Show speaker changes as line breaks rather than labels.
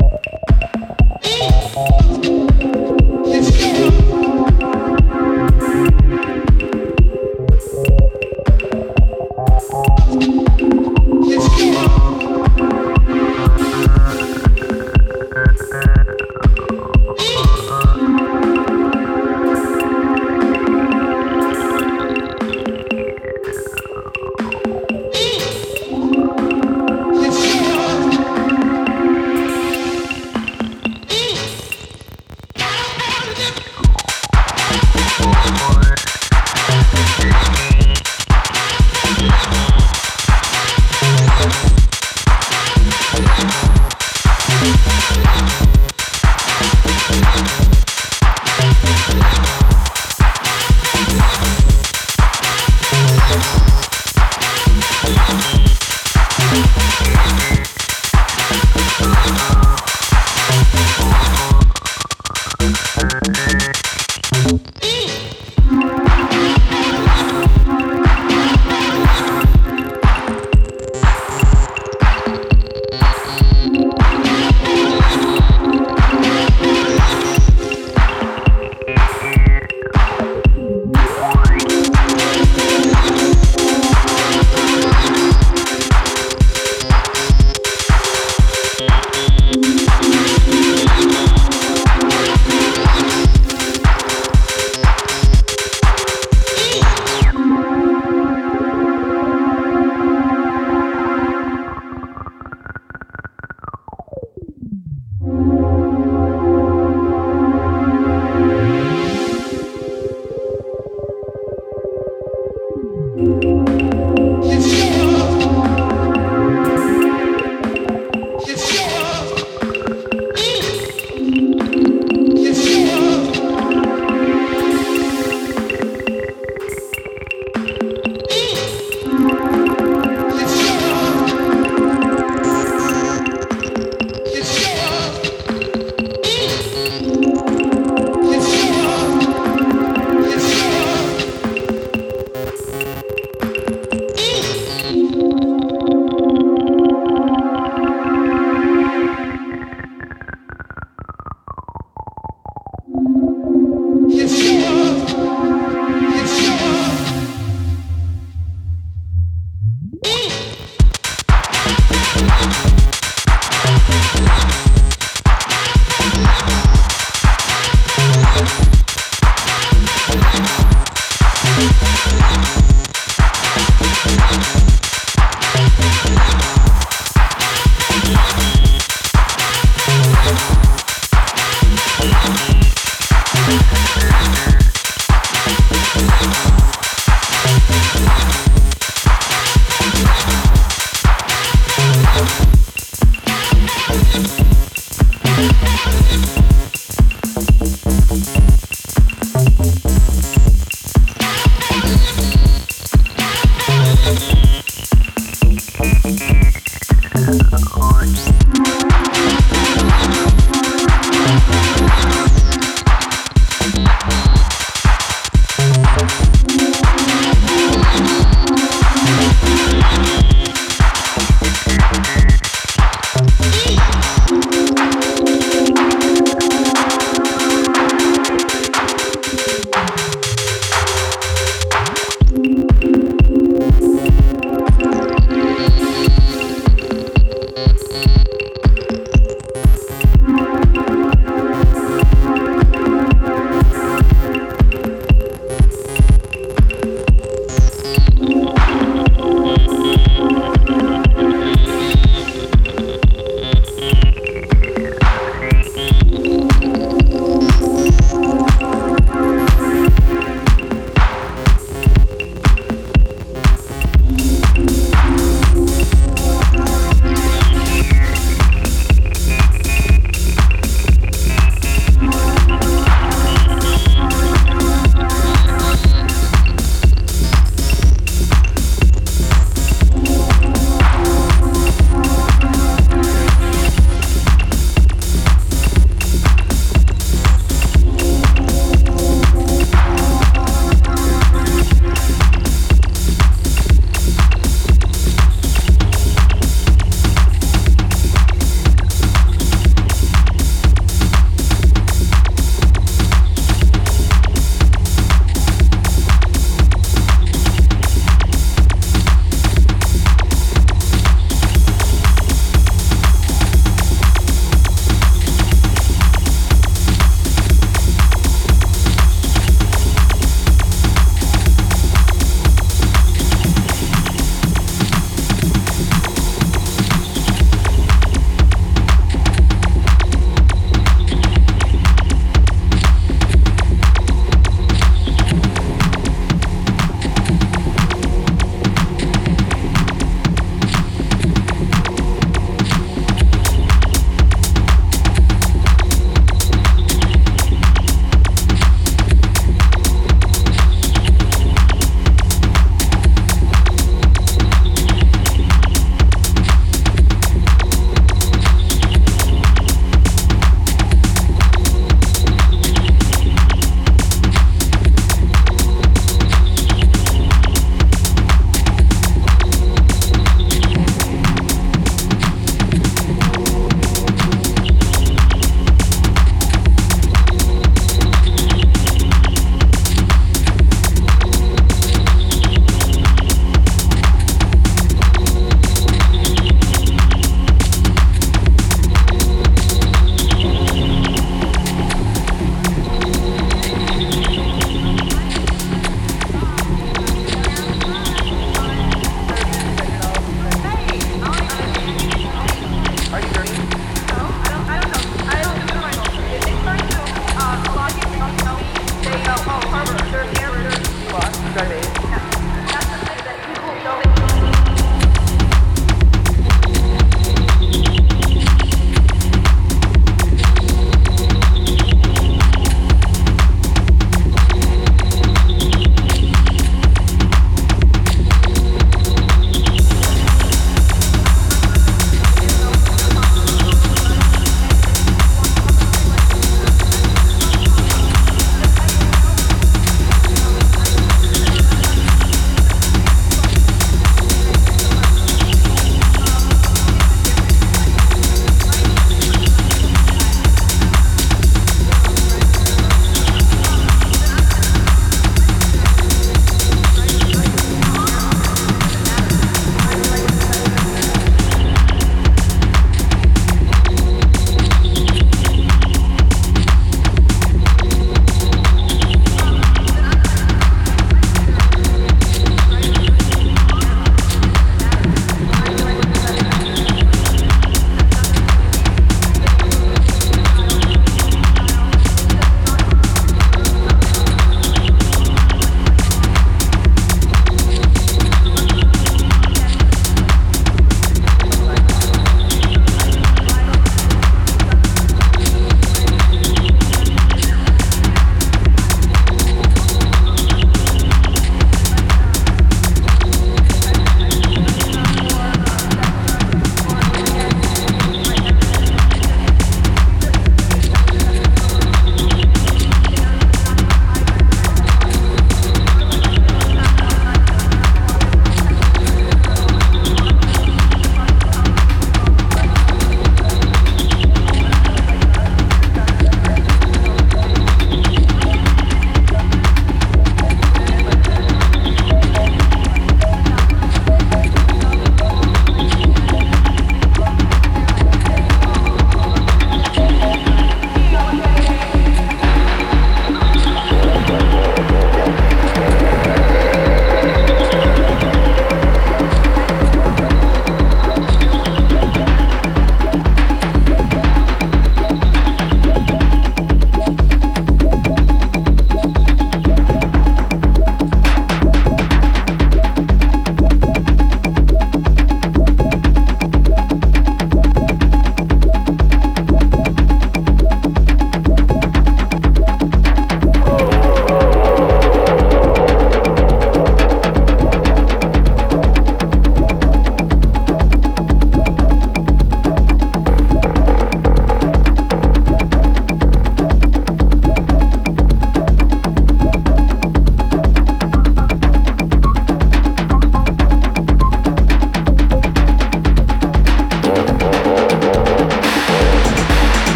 Uh...